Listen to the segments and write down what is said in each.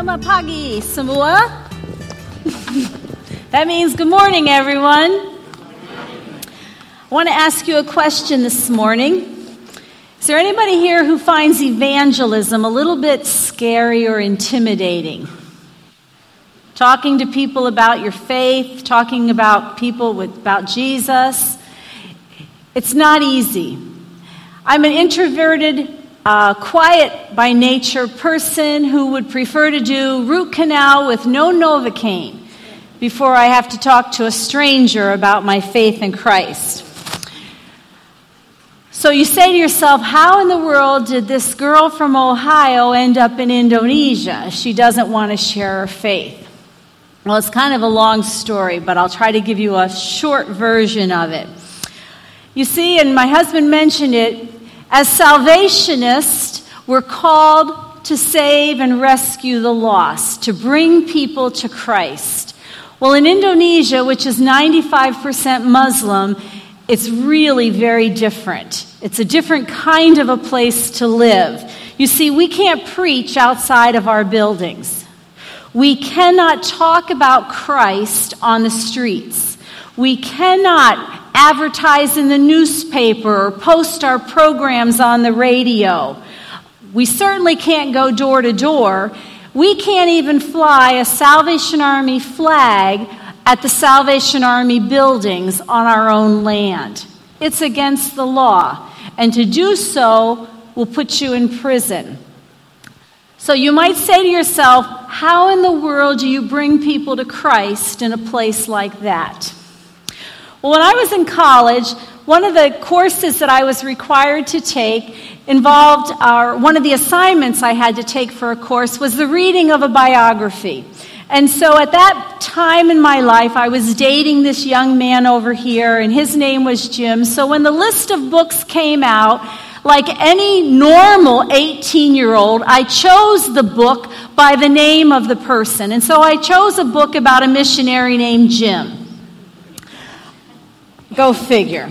Selamat pagi semua. that means good morning, everyone. I want to ask you a question this morning. Is there anybody here who finds evangelism a little bit scary or intimidating? Talking to people about your faith, talking about people with, about Jesus. It's not easy. I'm an introverted a quiet by nature person who would prefer to do root canal with no Novocaine before I have to talk to a stranger about my faith in Christ. So you say to yourself, how in the world did this girl from Ohio end up in Indonesia? She doesn't want to share her faith. Well, it's kind of a long story, but I'll try to give you a short version of it. You see, and my husband mentioned it, as Salvationists, we're called to save and rescue the lost, to bring people to Christ. Well, in Indonesia, which is 95% Muslim, it's really very different. It's a different kind of a place to live. You see, we can't preach outside of our buildings. We cannot talk about Christ on the streets. We cannot advertise in the newspaper or post our programs on the radio. We certainly can't go door to door. We can't even fly a Salvation Army flag at the Salvation Army buildings on our own land. It's against the law. And to do so will put you in prison. So you might say to yourself, how in the world do you bring people to Christ in a place like that? Well, when I was in college, one of the courses that I was required to take involved our, one of the assignments I had to take for a course was the reading of a biography. And so at that time in my life, I was dating this young man over here, and his name was Jim. So when the list of books came out, like any normal 18 year old, I chose the book by the name of the person. And so I chose a book about a missionary named Jim. Go figure.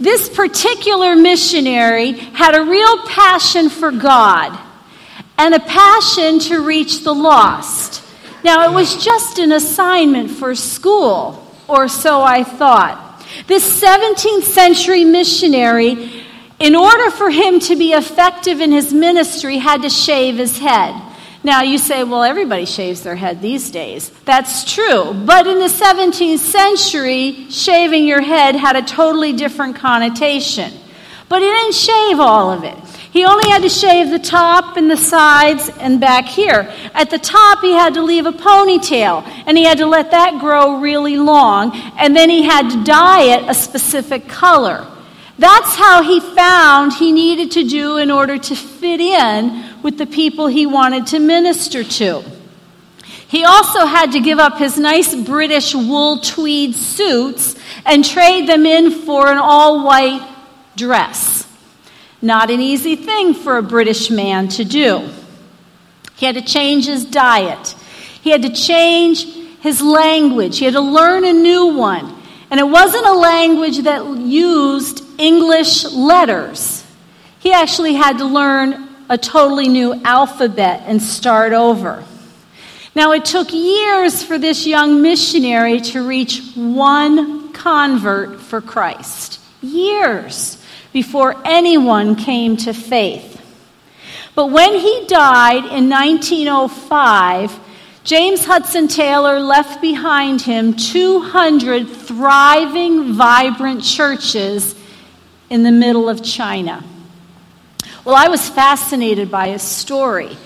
This particular missionary had a real passion for God and a passion to reach the lost. Now, it was just an assignment for school, or so I thought. This 17th century missionary, in order for him to be effective in his ministry, had to shave his head. Now, you say, well, everybody shaves their head these days. That's true. But in the 17th century, shaving your head had a totally different connotation. But he didn't shave all of it. He only had to shave the top and the sides and back here. At the top, he had to leave a ponytail, and he had to let that grow really long, and then he had to dye it a specific color. That's how he found he needed to do in order to fit in with the people he wanted to minister to. He also had to give up his nice British wool tweed suits and trade them in for an all white dress. Not an easy thing for a British man to do. He had to change his diet. He had to change his language. He had to learn a new one. And it wasn't a language that used English letters. He actually had to learn a totally new alphabet and start over. Now, it took years for this young missionary to reach one convert for Christ. Years before anyone came to faith. But when he died in 1905, James Hudson Taylor left behind him 200 thriving, vibrant churches in the middle of China. Well, I was fascinated by his story.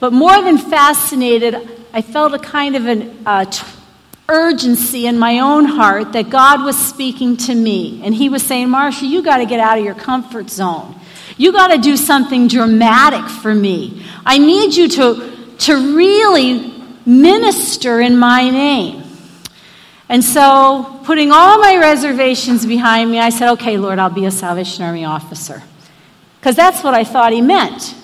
But more than fascinated, I felt a kind of an uh, t- urgency in my own heart that God was speaking to me. And He was saying, Marcia, you got to get out of your comfort zone. You got to do something dramatic for me. I need you to, to really minister in my name. And so, putting all my reservations behind me, I said, okay, Lord, I'll be a Salvation Army officer. Because that's what I thought he meant.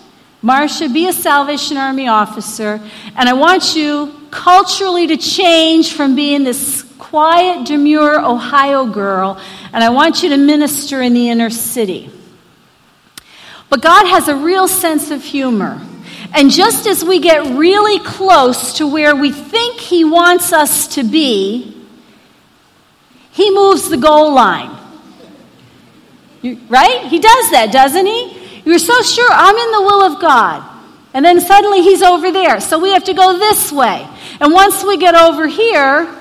Marcia, be a Salvation Army officer, and I want you culturally to change from being this quiet, demure Ohio girl, and I want you to minister in the inner city. But God has a real sense of humor. And just as we get really close to where we think He wants us to be, He moves the goal line. You, right? He does that, doesn't He? You're so sure I'm in the will of God. And then suddenly He's over there. So we have to go this way. And once we get over here,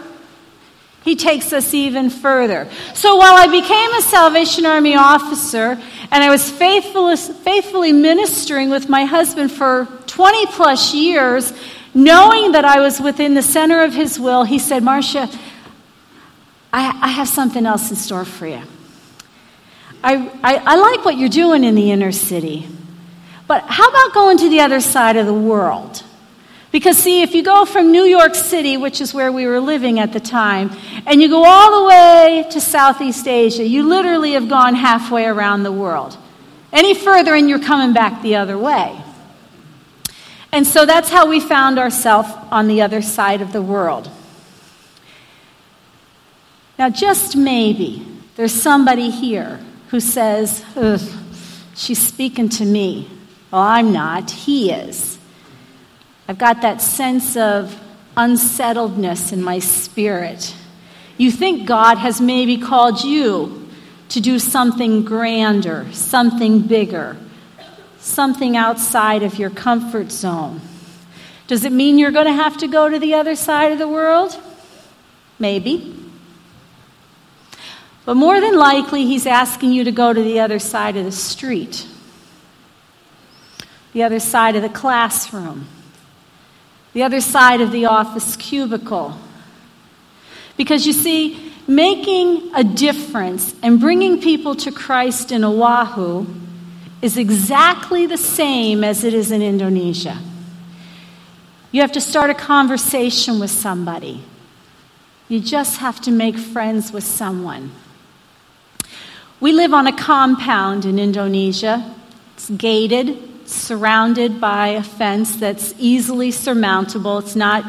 he takes us even further. So while I became a Salvation Army officer and I was faithfully ministering with my husband for 20 plus years, knowing that I was within the center of his will, he said, Marcia, I, I have something else in store for you. I, I, I like what you're doing in the inner city, but how about going to the other side of the world? Because, see, if you go from New York City, which is where we were living at the time, and you go all the way to Southeast Asia, you literally have gone halfway around the world. Any further, and you're coming back the other way. And so that's how we found ourselves on the other side of the world. Now, just maybe there's somebody here who says, She's speaking to me. Well, I'm not, he is. I've got that sense of unsettledness in my spirit. You think God has maybe called you to do something grander, something bigger, something outside of your comfort zone. Does it mean you're going to have to go to the other side of the world? Maybe. But more than likely, he's asking you to go to the other side of the street, the other side of the classroom, the other side of the office cubicle. Because you see, making a difference and bringing people to Christ in Oahu is exactly the same as it is in Indonesia. You have to start a conversation with somebody. You just have to make friends with someone. We live on a compound in Indonesia. It's gated, surrounded by a fence that's easily surmountable. It's not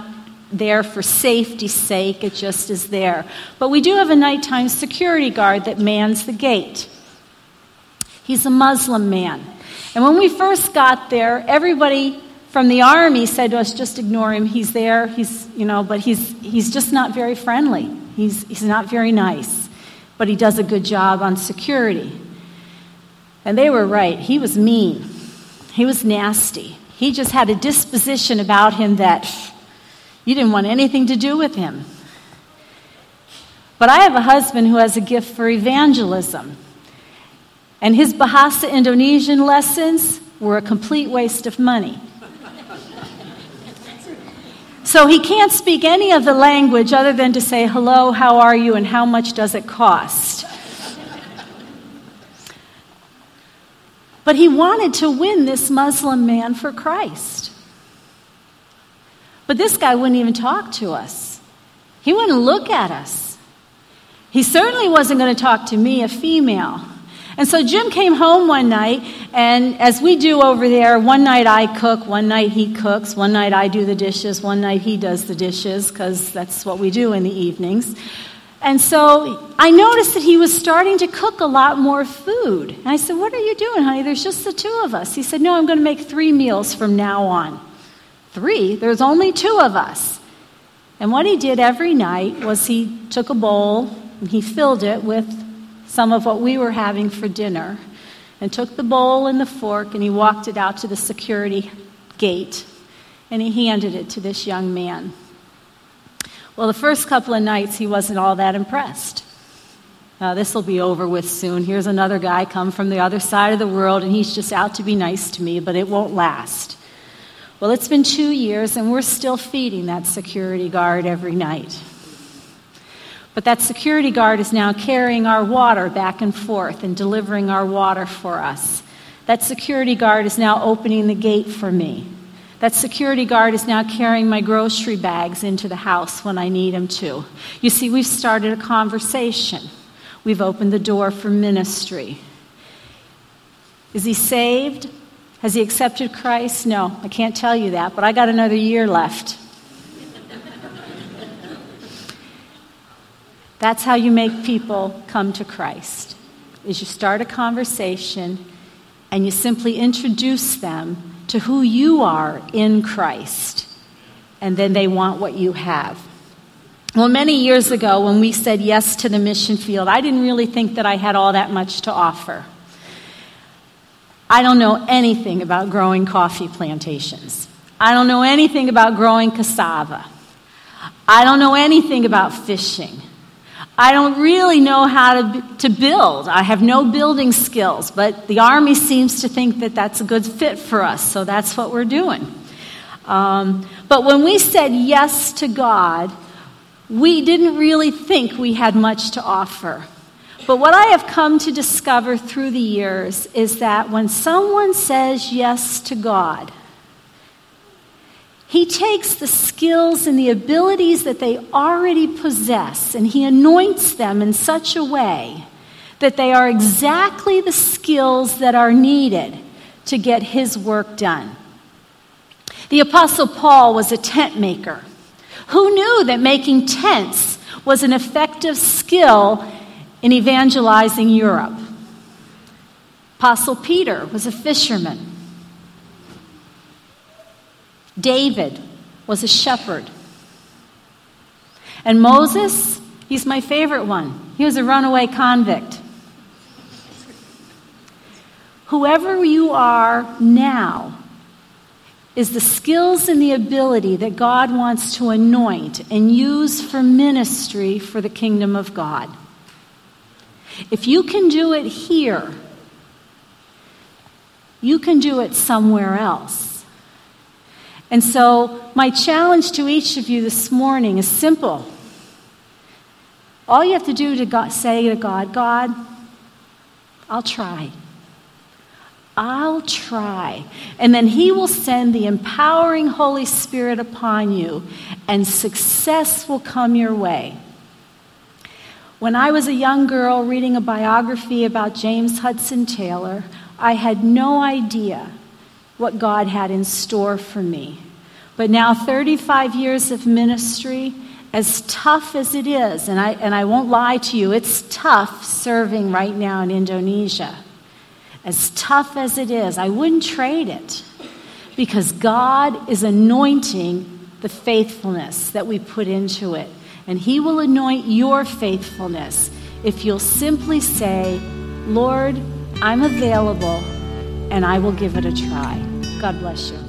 there for safety's sake, it just is there. But we do have a nighttime security guard that mans the gate. He's a Muslim man. And when we first got there, everybody from the army said to us, just ignore him. He's there, he's, you know, but he's, he's just not very friendly. He's, he's not very nice. But he does a good job on security. And they were right. He was mean. He was nasty. He just had a disposition about him that you didn't want anything to do with him. But I have a husband who has a gift for evangelism. And his Bahasa Indonesian lessons were a complete waste of money. So he can't speak any of the language other than to say, hello, how are you, and how much does it cost? But he wanted to win this Muslim man for Christ. But this guy wouldn't even talk to us, he wouldn't look at us. He certainly wasn't going to talk to me, a female. And so Jim came home one night, and as we do over there, one night I cook, one night he cooks, one night I do the dishes, one night he does the dishes, because that's what we do in the evenings. And so I noticed that he was starting to cook a lot more food. And I said, What are you doing, honey? There's just the two of us. He said, No, I'm going to make three meals from now on. Three? There's only two of us. And what he did every night was he took a bowl and he filled it with some of what we were having for dinner and took the bowl and the fork and he walked it out to the security gate and he handed it to this young man. Well, the first couple of nights, he wasn't all that impressed. Uh, this will be over with soon. Here's another guy come from the other side of the world, and he's just out to be nice to me, but it won't last. Well, it's been two years, and we're still feeding that security guard every night. But that security guard is now carrying our water back and forth and delivering our water for us. That security guard is now opening the gate for me. That security guard is now carrying my grocery bags into the house when I need him to. You see, we've started a conversation. We've opened the door for ministry. Is he saved? Has he accepted Christ? No, I can't tell you that, but I got another year left. That's how you make people come to Christ. Is you start a conversation and you simply introduce them to who you are in Christ. And then they want what you have. Well, many years ago, when we said yes to the mission field, I didn't really think that I had all that much to offer. I don't know anything about growing coffee plantations. I don't know anything about growing cassava. I don't know anything about fishing. I don't really know how to, to build. I have no building skills, but the Army seems to think that that's a good fit for us, so that's what we're doing. Um, but when we said yes to God, we didn't really think we had much to offer. But what I have come to discover through the years is that when someone says yes to God, he takes the skills and the abilities that they already possess and he anoints them in such a way that they are exactly the skills that are needed to get his work done. The Apostle Paul was a tent maker. Who knew that making tents was an effective skill in evangelizing Europe? Apostle Peter was a fisherman. David was a shepherd. And Moses, he's my favorite one. He was a runaway convict. Whoever you are now is the skills and the ability that God wants to anoint and use for ministry for the kingdom of God. If you can do it here, you can do it somewhere else. And so, my challenge to each of you this morning is simple. All you have to do to God, say to God, God, I'll try. I'll try. And then He will send the empowering Holy Spirit upon you, and success will come your way. When I was a young girl reading a biography about James Hudson Taylor, I had no idea what God had in store for me. But now, 35 years of ministry, as tough as it is, and I, and I won't lie to you, it's tough serving right now in Indonesia. As tough as it is, I wouldn't trade it because God is anointing the faithfulness that we put into it. And He will anoint your faithfulness if you'll simply say, Lord, I'm available and I will give it a try. God bless you.